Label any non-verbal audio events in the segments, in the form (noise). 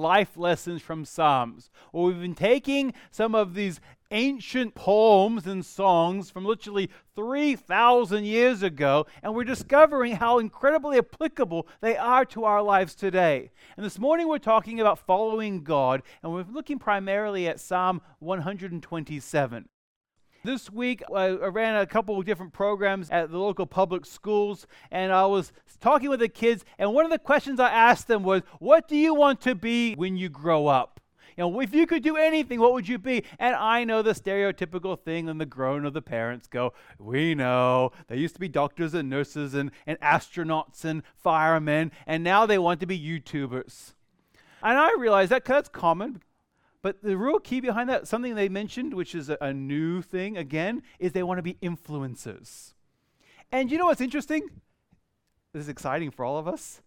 life lessons from Psalms. Well, we've been taking some of these ancient poems and songs from literally 3,000 years ago, and we're discovering how incredibly applicable they are to our lives today. And this morning we're talking about following God, and we're looking primarily at Psalm 127. This week, I ran a couple of different programs at the local public schools, and I was talking with the kids, and one of the questions I asked them was, What do you want to be when you grow up? You know, if you could do anything, what would you be? And I know the stereotypical thing, and the groan of the parents go, We know. They used to be doctors and nurses and, and astronauts and firemen, and now they want to be YouTubers. And I realize that that's common but the real key behind that, something they mentioned, which is a, a new thing again, is they want to be influencers. And you know what's interesting? This is exciting for all of us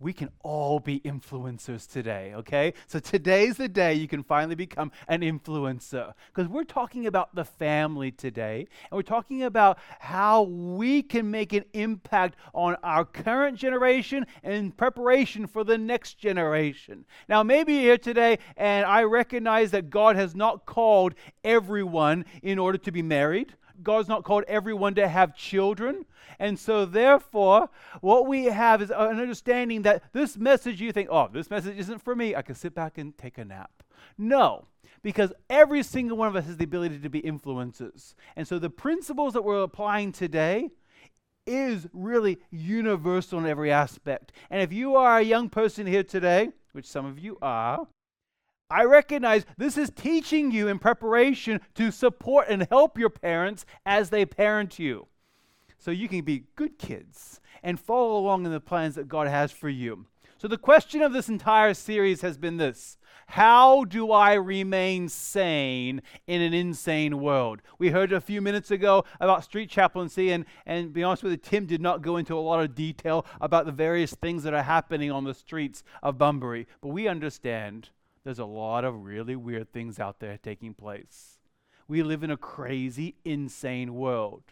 we can all be influencers today, okay? So today's the day you can finally become an influencer because we're talking about the family today and we're talking about how we can make an impact on our current generation and in preparation for the next generation. Now, maybe you're here today and I recognize that God has not called everyone in order to be married. God's not called everyone to have children. And so, therefore, what we have is an understanding that this message, you think, oh, this message isn't for me. I can sit back and take a nap. No, because every single one of us has the ability to be influencers. And so, the principles that we're applying today is really universal in every aspect. And if you are a young person here today, which some of you are, I recognize this is teaching you in preparation to support and help your parents as they parent you. So you can be good kids and follow along in the plans that God has for you. So the question of this entire series has been this How do I remain sane in an insane world? We heard a few minutes ago about street chaplaincy, and, and be honest with you, Tim did not go into a lot of detail about the various things that are happening on the streets of Bunbury. But we understand there's a lot of really weird things out there taking place. We live in a crazy, insane world.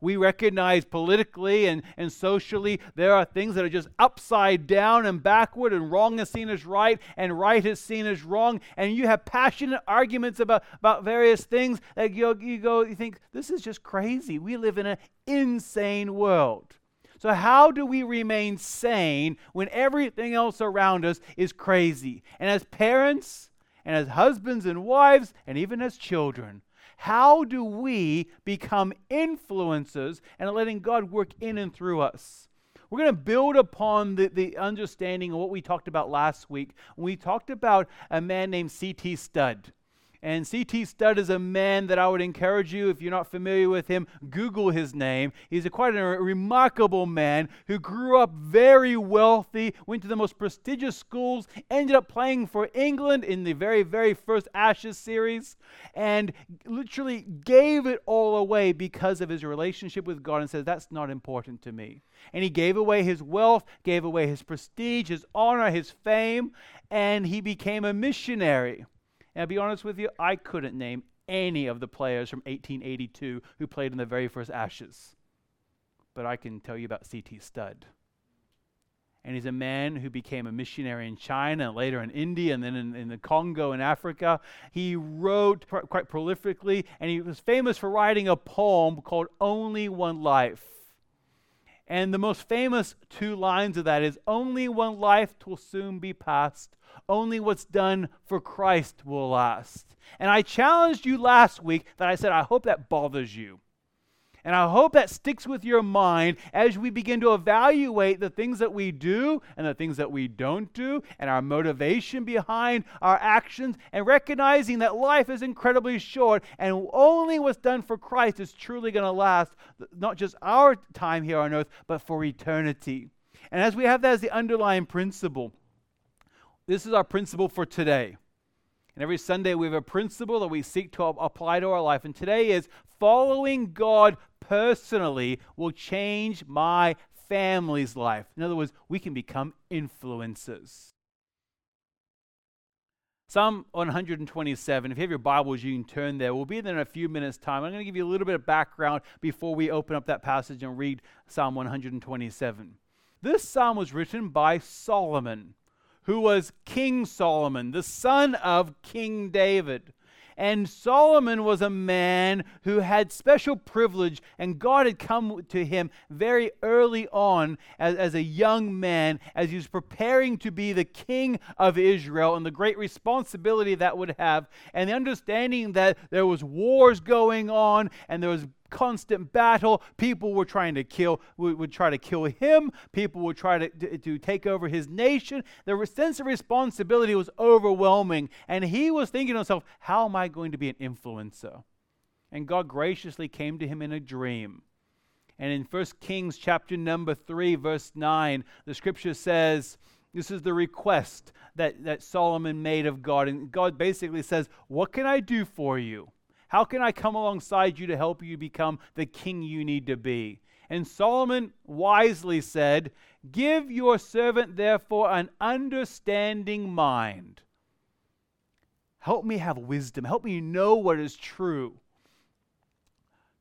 We recognize politically and, and socially there are things that are just upside down and backward, and wrong is seen as right, and right is seen as wrong. And you have passionate arguments about, about various things that you, you go, you think, this is just crazy. We live in an insane world. So, how do we remain sane when everything else around us is crazy? And as parents, and as husbands and wives, and even as children, how do we become influencers and letting God work in and through us? We're going to build upon the, the understanding of what we talked about last week. We talked about a man named C.T. Studd. And C.T. Studd is a man that I would encourage you, if you're not familiar with him, Google his name. He's a quite a remarkable man who grew up very wealthy, went to the most prestigious schools, ended up playing for England in the very, very first Ashes series, and literally gave it all away because of his relationship with God and said, That's not important to me. And he gave away his wealth, gave away his prestige, his honor, his fame, and he became a missionary. And I'll be honest with you, I couldn't name any of the players from 1882 who played in the very first Ashes. But I can tell you about C.T. Studd. And he's a man who became a missionary in China later in India and then in, in the Congo in Africa. He wrote pr- quite prolifically, and he was famous for writing a poem called Only One Life. And the most famous two lines of that is Only one life will soon be past, only what's done for Christ will last. And I challenged you last week that I said, I hope that bothers you. And I hope that sticks with your mind as we begin to evaluate the things that we do and the things that we don't do, and our motivation behind our actions, and recognizing that life is incredibly short, and only what's done for Christ is truly going to last, not just our time here on earth, but for eternity. And as we have that as the underlying principle, this is our principle for today. And every Sunday we have a principle that we seek to apply to our life. And today is following God personally will change my family's life. In other words, we can become influencers. Psalm 127, if you have your Bibles, you can turn there. We'll be there in a few minutes' time. I'm going to give you a little bit of background before we open up that passage and read Psalm 127. This psalm was written by Solomon who was King Solomon, the son of King David. And Solomon was a man who had special privilege, and God had come to him very early on as, as a young man, as he was preparing to be the king of Israel, and the great responsibility that would have, and the understanding that there was wars going on, and there was constant battle. People were trying to kill, would, would try to kill him. People would try to, to, to take over his nation. The sense of responsibility was overwhelming. And he was thinking to himself, how am I going to be an influencer? And God graciously came to him in a dream. And in 1 Kings chapter number 3, verse 9, the scripture says, this is the request that, that Solomon made of God. And God basically says, What can I do for you? How can I come alongside you to help you become the king you need to be? And Solomon wisely said, Give your servant, therefore, an understanding mind. Help me have wisdom. Help me know what is true.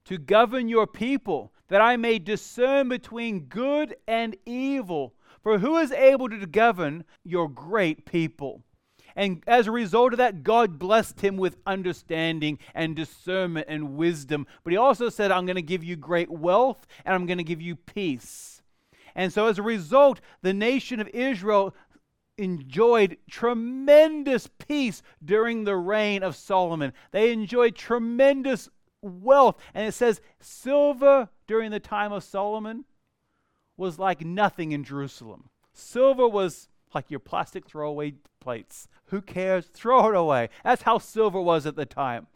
To govern your people, that I may discern between good and evil. For who is able to govern your great people? And as a result of that, God blessed him with understanding and discernment and wisdom. But he also said, I'm going to give you great wealth and I'm going to give you peace. And so as a result, the nation of Israel enjoyed tremendous peace during the reign of Solomon. They enjoyed tremendous wealth. And it says, silver during the time of Solomon was like nothing in Jerusalem. Silver was like your plastic throwaway plates. Who cares? (laughs) Throw it away. That's how silver was at the time.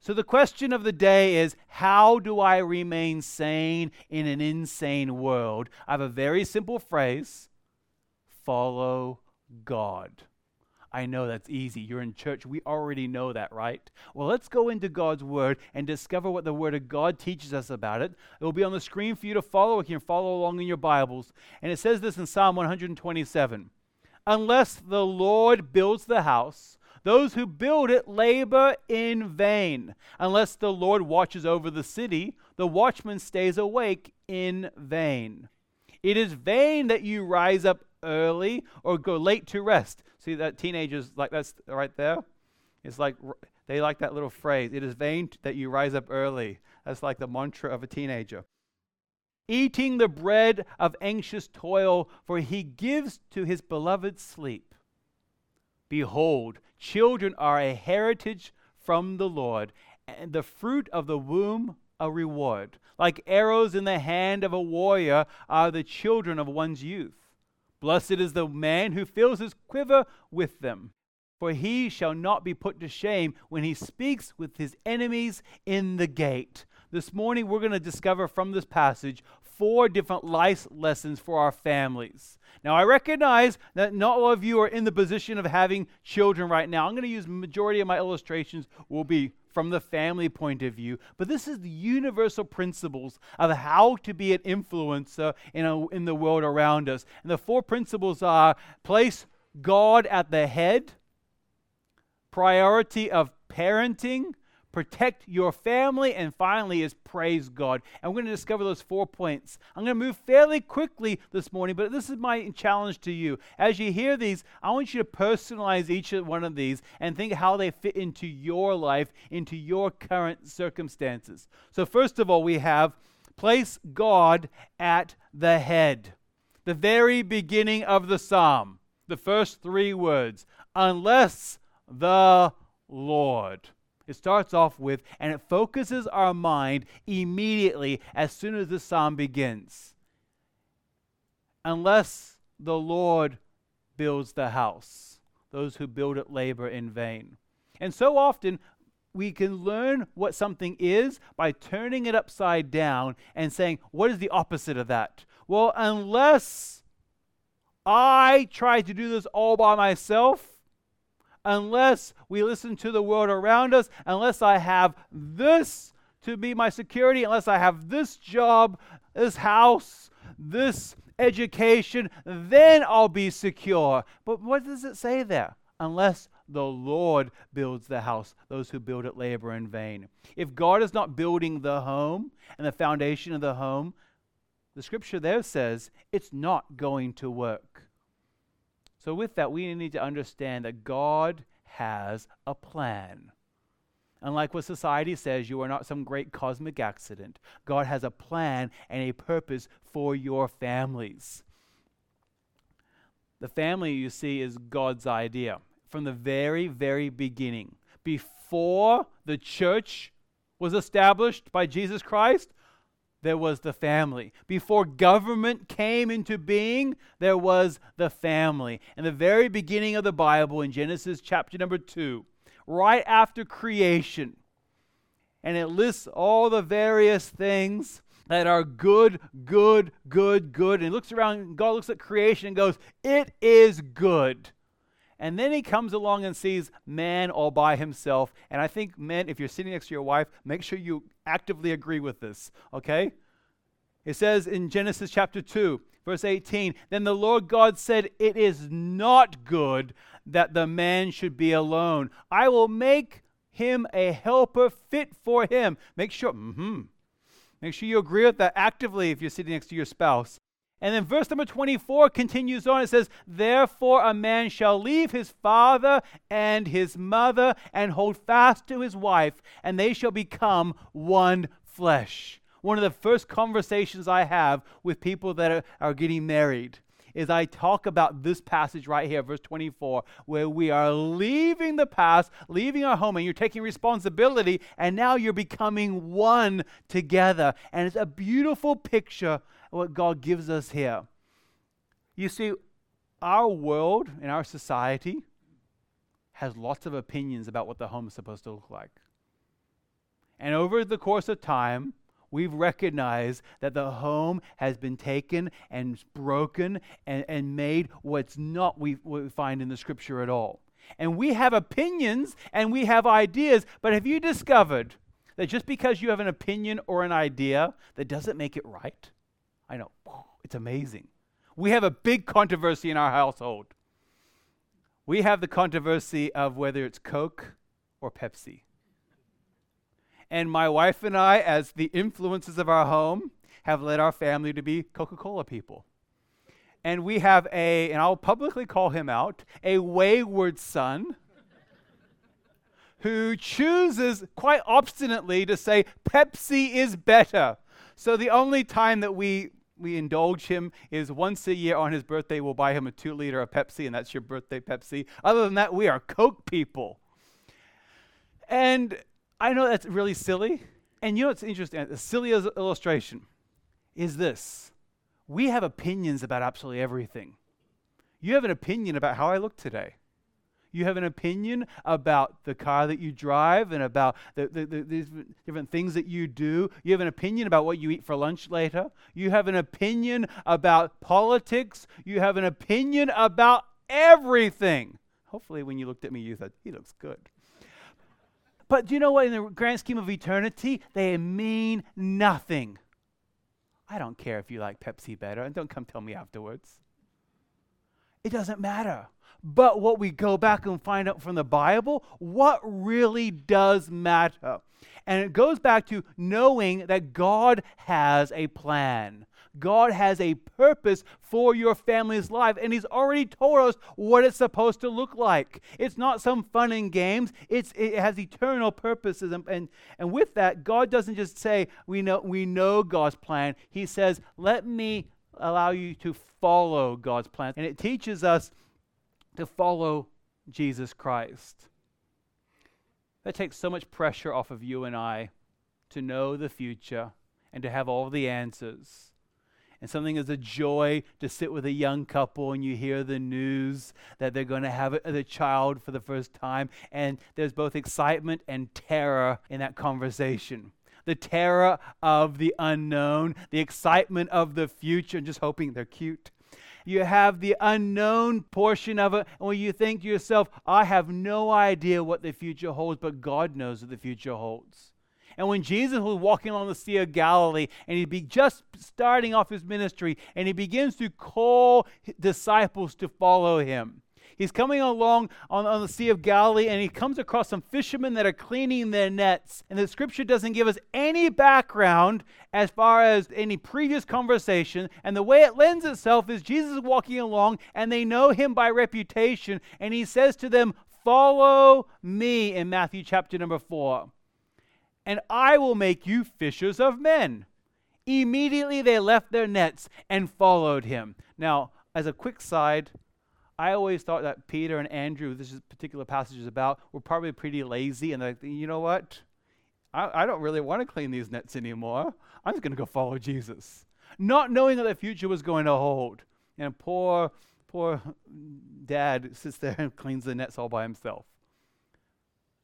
So the question of the day is how do I remain sane in an insane world? I have a very simple phrase follow God. I know that's easy. You're in church. We already know that, right? Well, let's go into God's Word and discover what the Word of God teaches us about it. It will be on the screen for you to follow. You can follow along in your Bibles. And it says this in Psalm 127 Unless the Lord builds the house, those who build it labor in vain. Unless the Lord watches over the city, the watchman stays awake in vain. It is vain that you rise up early or go late to rest. See that teenagers like that's right there? It's like they like that little phrase. It is vain that you rise up early. That's like the mantra of a teenager. Eating the bread of anxious toil, for he gives to his beloved sleep. Behold, children are a heritage from the Lord, and the fruit of the womb a reward. Like arrows in the hand of a warrior are the children of one's youth. Blessed is the man who fills his quiver with them, for he shall not be put to shame when he speaks with his enemies in the gate. This morning, we're going to discover from this passage four different life lessons for our families. Now, I recognize that not all of you are in the position of having children right now. I'm going to use majority of my illustrations will be from the family point of view, but this is the universal principles of how to be an influencer in, a, in the world around us. And the four principles are place God at the head, priority of parenting, protect your family, and finally is praise God. And we're going to discover those four points. I'm going to move fairly quickly this morning, but this is my challenge to you. As you hear these, I want you to personalize each one of these and think how they fit into your life, into your current circumstances. So, first of all, we have place God at the head. The very beginning of the psalm, the first three words, unless the Lord. It starts off with, and it focuses our mind immediately as soon as the psalm begins. Unless the Lord builds the house, those who build it labor in vain. And so often, we can learn what something is by turning it upside down and saying, what is the opposite of that? Well, unless I try to do this all by myself, unless we listen to the world around us, unless I have this to be my security, unless I have this job, this house, this education, then I'll be secure. But what does it say there? Unless the Lord builds the house, those who build it labor in vain. If God is not building the home and the foundation of the home, the scripture there says it's not going to work. So, with that, we need to understand that God has a plan. Unlike what society says, you are not some great cosmic accident. God has a plan and a purpose for your families. The family, you see, is God's idea from the very, very beginning. Before the church was established by Jesus Christ, there was the family. Before government came into being, there was the family. In the very beginning of the Bible, in Genesis chapter number 2, right after creation, and it lists all the various things that are good, good, good, good. And looks around, God looks at creation and goes, It is good. And then he comes along and sees man all by himself. And I think, men, if you're sitting next to your wife, make sure you actively agree with this, okay? It says in Genesis chapter 2, verse 18 Then the Lord God said, It is not good that the man should be alone. I will make him a helper fit for him. Make sure, mm-hmm. Make sure you agree with that actively if you're sitting next to your spouse. And then verse number 24 continues on. It says, Therefore a man shall leave his father and his mother and hold fast to his wife, and they shall become one flesh. One of the first conversations I have with people that are, are getting married is I talk about this passage right here, verse 24, where we are leaving the past, leaving our home, and you're taking responsibility, and now you're becoming one together. And it's a beautiful picture what God gives us here. You see, our world and our society has lots of opinions about what the home is supposed to look like. And over the course of time, we've recognized that the home has been taken and broken and, and made what's not we, what we find in the scripture at all. And we have opinions and we have ideas, but have you discovered that just because you have an opinion or an idea, that doesn't make it right? I know. (sighs) It's amazing. We have a big controversy in our household. We have the controversy of whether it's Coke or Pepsi. And my wife and I, as the influences of our home, have led our family to be Coca Cola people. And we have a, and I'll publicly call him out, a wayward son who chooses quite obstinately to say Pepsi is better. So the only time that we we indulge him is once a year on his birthday, we'll buy him a two liter of Pepsi, and that's your birthday Pepsi. Other than that, we are Coke people. And I know that's really silly. And you know what's interesting? A silly illustration is this we have opinions about absolutely everything. You have an opinion about how I look today. You have an opinion about the car that you drive and about the, the, the, the, different things that you do. You have an opinion about what you eat for lunch later. You have an opinion about politics. You have an opinion about everything. Hopefully, when you looked at me, you thought, he looks good. But do you know what? In the grand scheme of eternity, they mean nothing. I don't care if you like Pepsi better, and don't come tell me afterwards. It doesn't matter. But what we go back and find out from the Bible, what really does matter? And it goes back to knowing that God has a plan. God has a purpose for your family's life, and He's already told us what it's supposed to look like. It's not some fun and games, it's, it has eternal purposes. And, and, and with that, God doesn't just say, we know, we know God's plan. He says, Let me allow you to follow God's plan. And it teaches us to follow Jesus Christ. That takes so much pressure off of you and I to know the future and to have all the answers. And something is a joy to sit with a young couple and you hear the news that they're going to have a child for the first time. And there's both excitement and terror in that conversation. The terror of the unknown, the excitement of the future, and just hoping they're cute you have the unknown portion of it, and when you think to yourself, I have no idea what the future holds, but God knows what the future holds. And when Jesus was walking along the Sea of Galilee and he'd be just starting off his ministry and he begins to call disciples to follow him, He's coming along on, on the Sea of Galilee and he comes across some fishermen that are cleaning their nets. And the scripture doesn't give us any background as far as any previous conversation. And the way it lends itself is Jesus is walking along and they know him by reputation. And he says to them, Follow me in Matthew chapter number 4, and I will make you fishers of men. Immediately they left their nets and followed him. Now, as a quick side, I always thought that Peter and Andrew, this particular passage is about, were probably pretty lazy. And like, you know what? I, I don't really want to clean these nets anymore. I'm just going to go follow Jesus. Not knowing that the future was going to hold. And poor, poor dad sits there and (laughs) cleans the nets all by himself.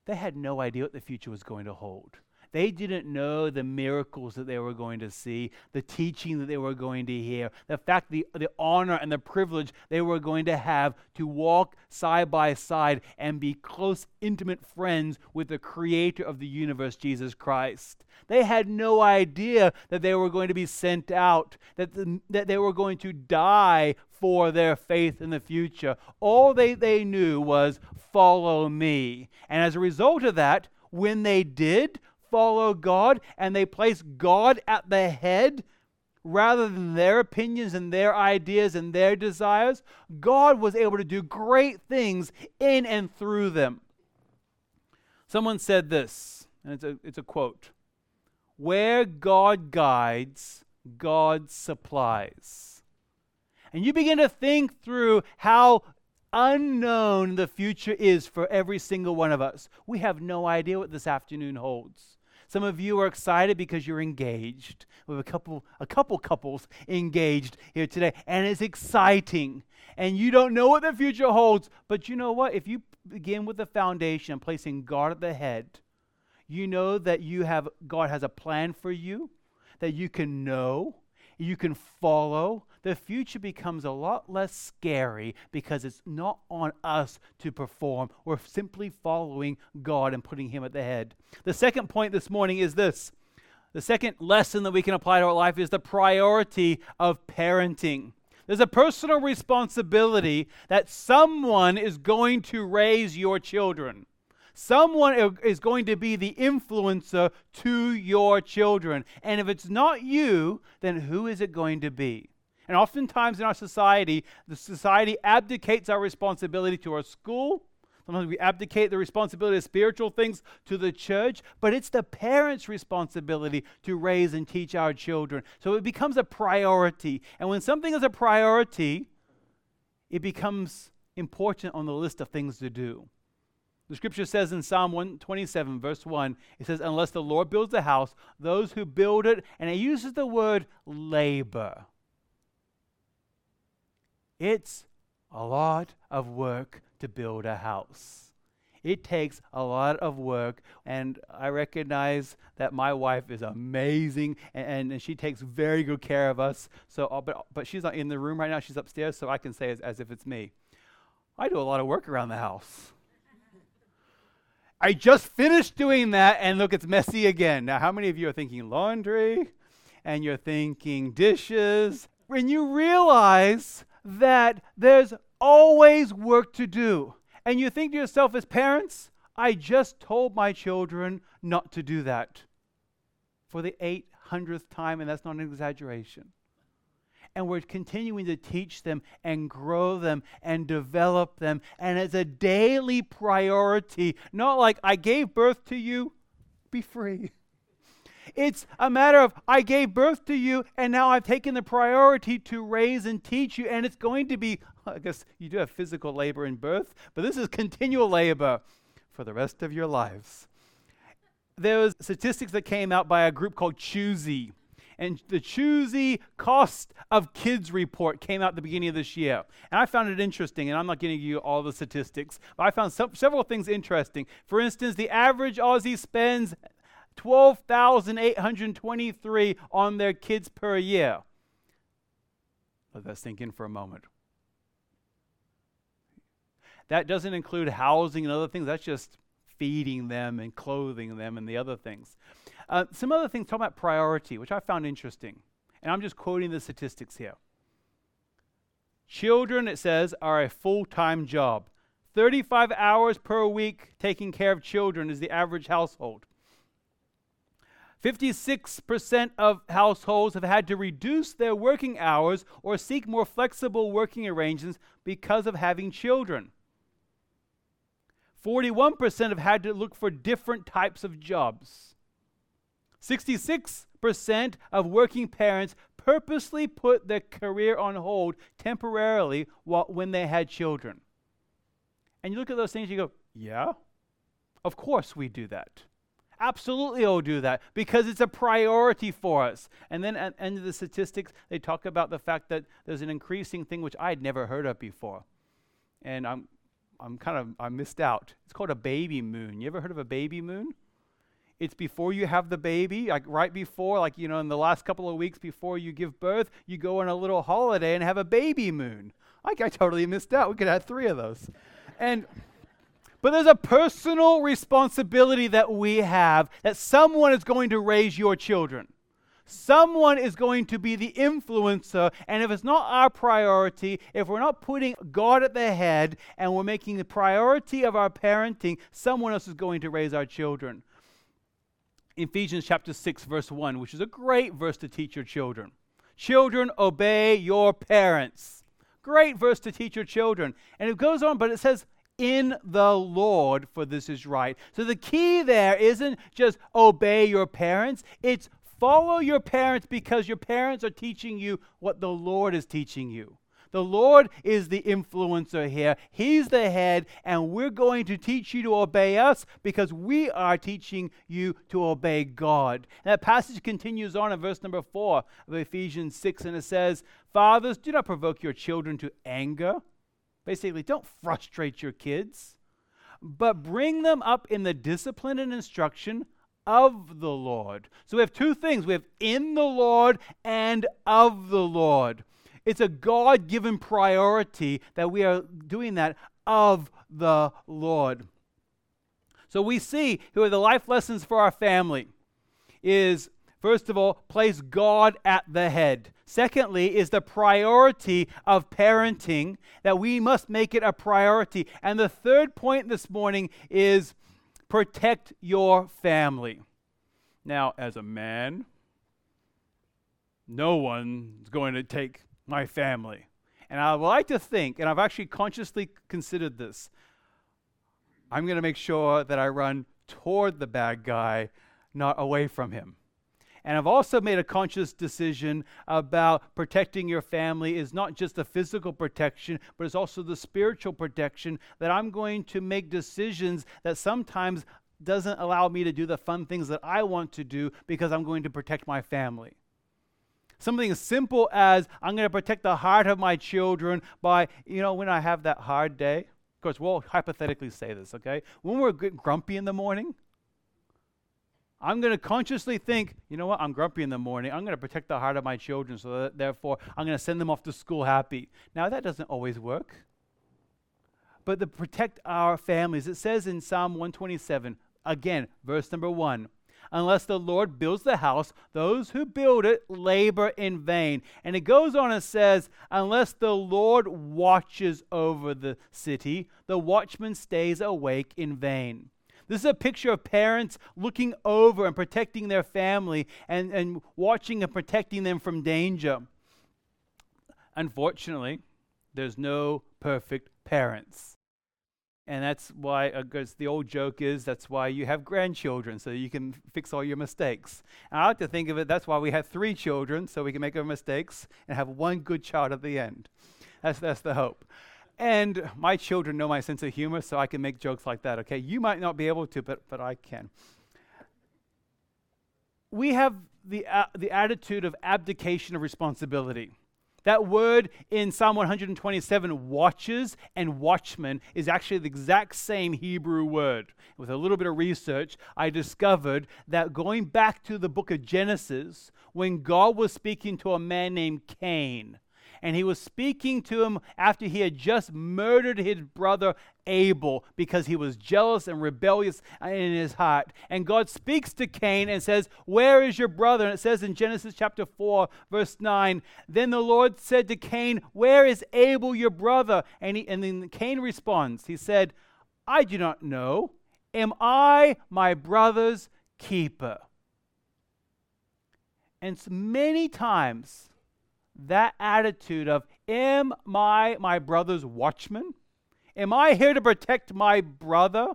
They had no idea what the future was going to hold. They didn't know the miracles that they were going to see, the teaching that they were going to hear, the fact, the, the honor and the privilege they were going to have to walk side by side and be close, intimate friends with the creator of the universe, Jesus Christ. They had no idea that they were going to be sent out, that, the, that they were going to die for their faith in the future. All they, they knew was, follow me. And as a result of that, when they did, follow God and they place God at the head rather than their opinions and their ideas and their desires, God was able to do great things in and through them. Someone said this, and it's a, it's a quote Where God guides, God supplies. And you begin to think through how unknown the future is for every single one of us. We have no idea what this afternoon holds. Some of you are excited because you're engaged. We have a couple, a couple couples engaged here today, and it's exciting. And you don't know what the future holds, but you know what? If you begin with the foundation, placing God at the head, you know that you have God has a plan for you, that you can know, you can follow, the future becomes a lot less scary because it's not on us to perform. We're simply following God and putting Him at the head. The second point this morning is this the second lesson that we can apply to our life is the priority of parenting. There's a personal responsibility that someone is going to raise your children. Someone is going to be the influencer to your children. And if it's not you, then who is it going to be? And oftentimes in our society, the society abdicates our responsibility to our school. Sometimes we abdicate the responsibility of spiritual things to the church, but it's the parents' responsibility to raise and teach our children. So it becomes a priority. And when something is a priority, it becomes important on the list of things to do. The scripture says in Psalm 127, verse 1, it says, Unless the Lord builds the house, those who build it, and it uses the word labor. It's a lot of work to build a house. It takes a lot of work, and I recognize that my wife is amazing, and, and she takes very good care of us. So, uh, but, but she's not in the room right now; she's upstairs, so I can say as, as if it's me. I do a lot of work around the house. I just finished doing that, and look, it's messy again. Now, how many of you are thinking laundry and you're thinking dishes? When you realize that there's always work to do, and you think to yourself, as parents, I just told my children not to do that for the 800th time, and that's not an exaggeration and we're continuing to teach them and grow them and develop them. And it's a daily priority, not like I gave birth to you, be free. It's a matter of I gave birth to you and now I've taken the priority to raise and teach you. And it's going to be, (laughs) I guess you do have physical labor in birth, but this is continual labor for the rest of your lives. There was statistics that came out by a group called Choosi and the Choosi Cost of Kids report came out at the beginning of this year. And I found it interesting, and I'm not giving you all the statistics, but I found several things interesting. For instance, the average Aussie spends 12,823 on their kids per year. Let that sink in for a moment. That doesn't include housing and other things. That's just feeding them and clothing them and the other things. Uh, some other things talking about priority, which I found interesting. And I'm just quoting the statistics here. Children, it says, are a full time job. 35 hours per week taking care of children is the average household. 56% of households have had to reduce their working hours or seek more flexible working arrangements because of having children. 41% have had to look for different types of jobs. 66% of working parents purposely put their career on hold temporarily while, when they had children. And you look at those things, you go, yeah, of course we do that. Absolutely, I'll do that because it's a priority for us. And then at the end of the statistics, they talk about the fact that there's an increasing thing which I'd never heard of before. And I'm, I'm kind of, I missed out. It's called a baby moon. You ever heard of a baby moon? It's before you have the baby, like right before, like, you know, in the last couple of weeks before you give birth, you go on a little holiday and have a baby moon. Like, I totally missed out. We could have three of those. And, but there's a personal responsibility that we have that someone is going to raise your children. Someone is going to be the influencer, and if it's not our priority, if we're not putting God at the head and we're making the priority of our parenting, someone else is going to raise our children. Ephesians chapter 6, verse 1, which is a great verse to teach your children. Children, obey your parents. Great verse to teach your children. And it goes on, but it says, in the Lord, for this is right. So the key there isn't just obey your parents, it's follow your parents because your parents are teaching you what the Lord is teaching you. The Lord is the influencer here. He's the head, and we're going to teach you to obey us because we are teaching you to obey God. And that passage continues on in verse number four of Ephesians 6, and it says, Fathers, do not provoke your children to anger Basically, don't frustrate your kids, but bring them up in the discipline and instruction of the Lord. So we have two things we have in the Lord and of the Lord. It's a God given priority that we are doing that of the Lord. So we see here are the life lessons for our family is First of all, place God at the head. Secondly, is the priority of parenting, that we must make it a priority. And the third point this morning is protect your family. Now, as a man, no one's going to take my family. And I like to think, and I've actually consciously considered this, I'm going to make sure that I run toward the bad guy, not away from him. And I've also made a conscious decision about protecting your family is not just the physical protection, but it's also the spiritual protection that I'm going to make decisions that sometimes doesn't allow me to do the fun things that I want to do because I'm going to protect my family. Something as simple as I'm going to protect the heart of my children by, you know, when I have that hard day. Of course, we'll hypothetically say this, okay? When we're grumpy in the morning, I'm going to consciously think, you know what, I'm grumpy in the morning. I'm going to protect the heart of my children, so that, therefore I'm going to send them off to school happy. Now, that doesn't always work. But to protect our families, it says in Psalm 127, again, verse number one, unless the Lord builds the house, those who build it labor in vain. And it goes on and says, unless the Lord watches over the city, the watchman stays awake in vain. This is a picture of parents looking over and protecting their family and, and watching and protecting them from danger. Unfortunately, there's no perfect parents. And that's why, because uh, the old joke is, that's why you have grandchildren, so you can fix all your mistakes. And I like to think of it, that's why we have three children, so we can make our mistakes and have one good child at the end. That's, that's the hope. And my children know my sense of humor, so I can make jokes like that, okay? You might not be able to, but, but I can. We have the, uh, the attitude of abdication of responsibility. That word in Psalm 127, watches and watchman, is actually the exact same Hebrew word. With a little bit of research, I discovered that going back to the book of Genesis, when God was speaking to a man named Cain, and he was speaking to him after he had just murdered his brother Abel because he was jealous and rebellious in his heart. And God speaks to Cain and says, Where is your brother? And it says in Genesis chapter 4, verse 9, Then the Lord said to Cain, Where is Abel your brother? And, he, and then Cain responds, He said, I do not know. Am I my brother's keeper? And many times, that attitude of, Am I my brother's watchman? Am I here to protect my brother?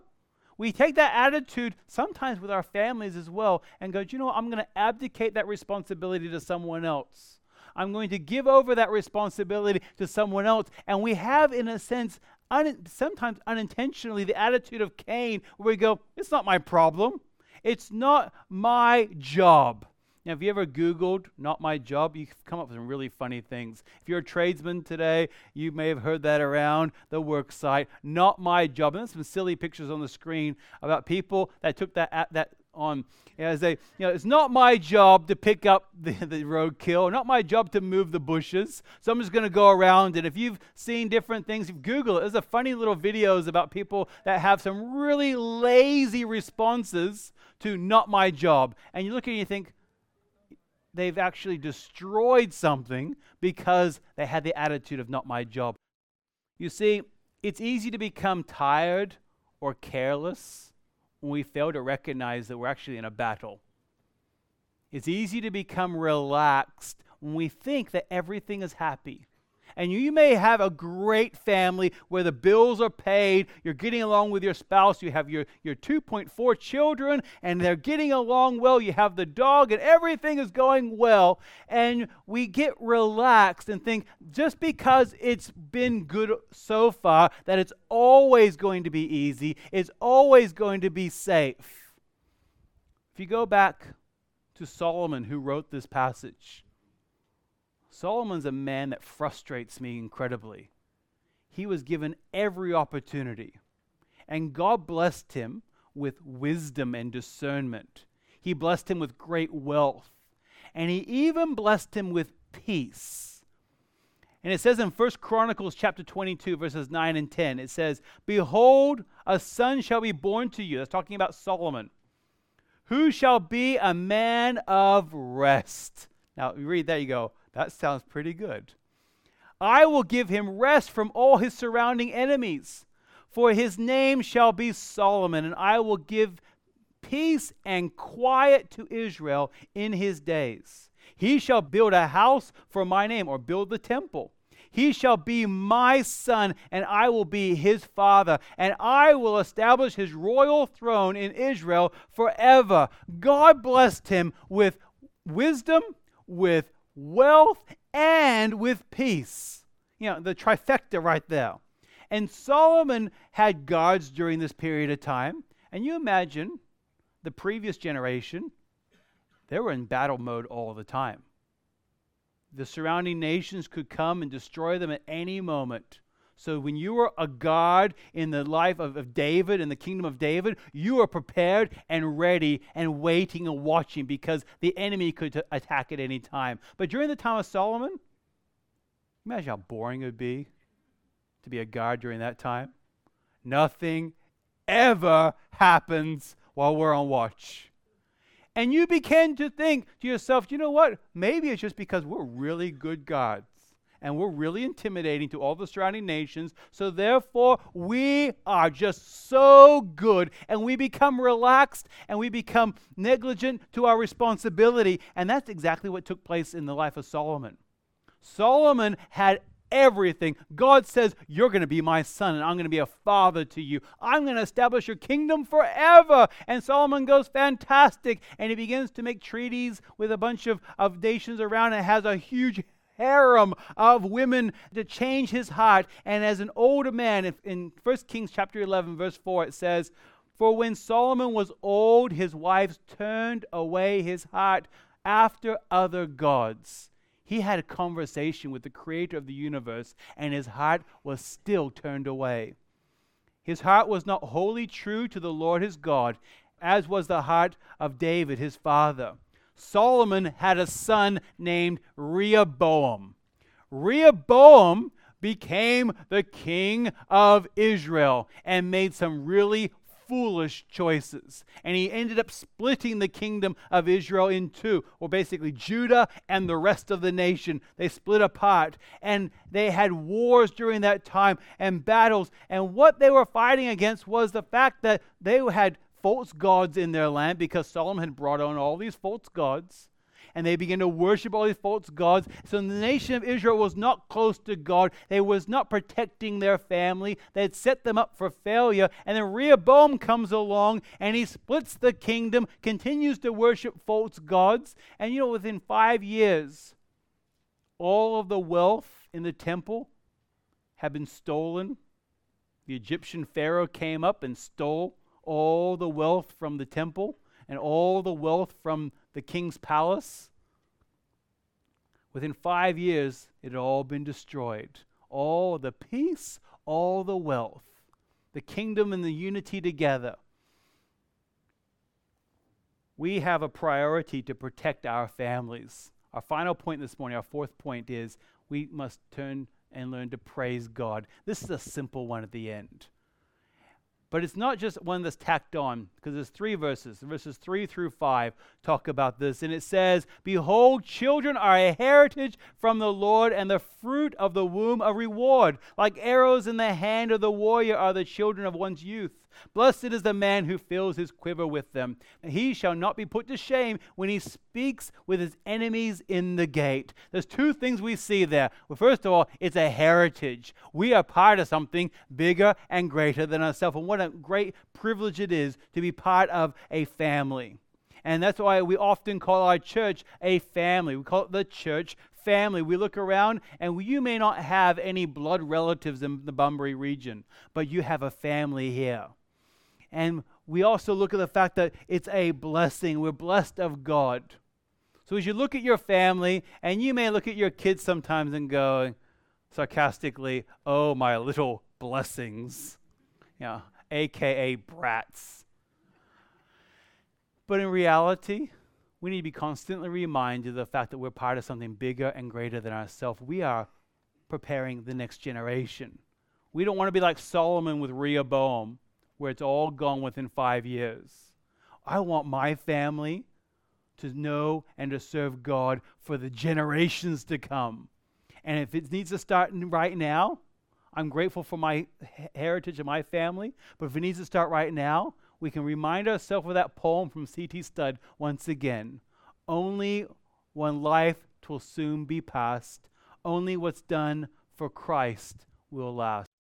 We take that attitude sometimes with our families as well and go, you know what? I'm going to abdicate that responsibility to someone else. I'm going to give over that responsibility to someone else. And we have, in a sense, un- sometimes unintentionally, the attitude of Cain where we go, it's not my problem. It's not my job. Now, have you ever Googled not my job? you've come up with some really funny things. If you're a tradesman today, you may have heard that around the work site. Not my job. And there's some silly pictures on the screen about people that took that, at that on as they, you know, it's not my job to pick up the, the roadkill, not my job to move the bushes. So I'm just going to go around. And if you've seen different things, if Google it, there's a funny little videos about people that have some really lazy responses to not my job. And you look at it and you think, they've actually destroyed something because they had the attitude of not my job. You see, it's easy to become tired or careless when we fail to recognize that we're actually in a battle. It's easy to become relaxed when we think that everything is happy. And you may have a great family where the bills are paid, you're getting along with your spouse, you have your, your 2.4 children, and they're getting along well, you have the dog, and everything is going well. And we get relaxed and think just because it's been good so far, that it's always going to be easy, it's always going to be safe. If you go back to Solomon, who wrote this passage, Solomon's a man that frustrates me incredibly. He was given every opportunity, and God blessed him with wisdom and discernment. He blessed him with great wealth, and he even blessed him with peace. And it says in 1 Chronicles chapter 22 verses 9 and 10 it says, "Behold, a son shall be born to you." That's talking about Solomon. Who shall be a man of rest. Now, you read that you go, that sounds pretty good. I will give him rest from all his surrounding enemies, for his name shall be Solomon, and I will give peace and quiet to Israel in his days. He shall build a house for my name, or build the temple. He shall be my son, and I will be his father, and I will establish his royal throne in Israel forever. God blessed him with wisdom, with wealth, and with peace. You know, the trifecta right there. And Solomon had guards during this period of time. And you imagine the previous generation, they were in battle mode all the time. The surrounding nations could come and destroy them at any moment. So when you were a God in the life of, of David, in the kingdom of David, you were prepared and ready and waiting and watching because the enemy could t- attack at any time. But during the time of Solomon, imagine how boring it would be to be a guard during that time. Nothing ever happens while we're on watch. And you begin to think to yourself, you know what? Maybe it's just because we're really good gods and we're really intimidating to all the surrounding nations. So, therefore, we are just so good and we become relaxed and we become negligent to our responsibility. And that's exactly what took place in the life of Solomon. Solomon had everything. God says, You're going to be my son, and I'm going to be a father to you. I'm going to establish your kingdom forever. And Solomon goes, Fantastic. And he begins to make treaties with a bunch of, of nations around and has a huge harem of women to change his heart. And as an older man, in 1 Kings chapter 11, verse 4, it says, For when Solomon was old, his wives turned away his heart after other gods. He had a conversation with the creator of the universe, and his heart was still turned away. His heart was not wholly true to the Lord his God, as was the heart of David, his father. Solomon had a son named Rehoboam. Rehoboam became the king of Israel and made some really foolish choices. And he ended up splitting the kingdom of Israel in two, or basically Judah and the rest of the nation. They split apart and they had wars during that time and battles. And what they were fighting against was the fact that they had false gods in their land because Solomon had brought on all these false gods and they began to worship all these false gods. So the nation of Israel was not close to God. They was not protecting their family. They had set them up for failure. And then Rehoboam comes along and he splits the kingdom, continues to worship false gods. And you know, within five years, all of the wealth in the temple had been stolen. The Egyptian Pharaoh came up and stole all the wealth from the temple and all the wealth from the king's palace. Within five years, it had all been destroyed. All the peace, all the wealth, the kingdom and the unity together. We have a priority to protect our families. Our final point this morning, our fourth point, is we must turn and learn to praise God. This is a simple one at the end. But it's not just one that's tacked on, because there's three verses. Verses 3 through 5 talk about this. And it says, Behold, children are a heritage from the Lord, and the fruit of the womb a reward. Like arrows in the hand of the warrior are the children of one's youth. Blessed is the man who fills his quiver with them. He shall not be put to shame when he speaks with his enemies in the gate. There's two things we see there. Well, first of all, it's a heritage. We are part of something bigger and greater than ourselves. And what a great privilege it is to be part of a family. And that's why we often call our church a family. We call it the church family. We look around, and you may not have any blood relatives in the Bunbury region, but you have a family here. And we also look at the fact that it's a blessing. We're blessed of God. So as you look at your family, and you may look at your kids sometimes and go sarcastically, oh, my little blessings, yeah, aka brats. But in reality, we need to be constantly reminded of the fact that we're part of something bigger and greater than ourselves. We are preparing the next generation. We don't want to be like Solomon with Rehoboam, where it's all gone within five years. I want my family to know and to serve God for the generations to come. And if it needs to start right now, I'm grateful for my heritage and my family. But if it needs to start right now, we can remind ourselves of that poem from C.T. Studd once again. Only one life will soon be past. Only what's done for Christ will last.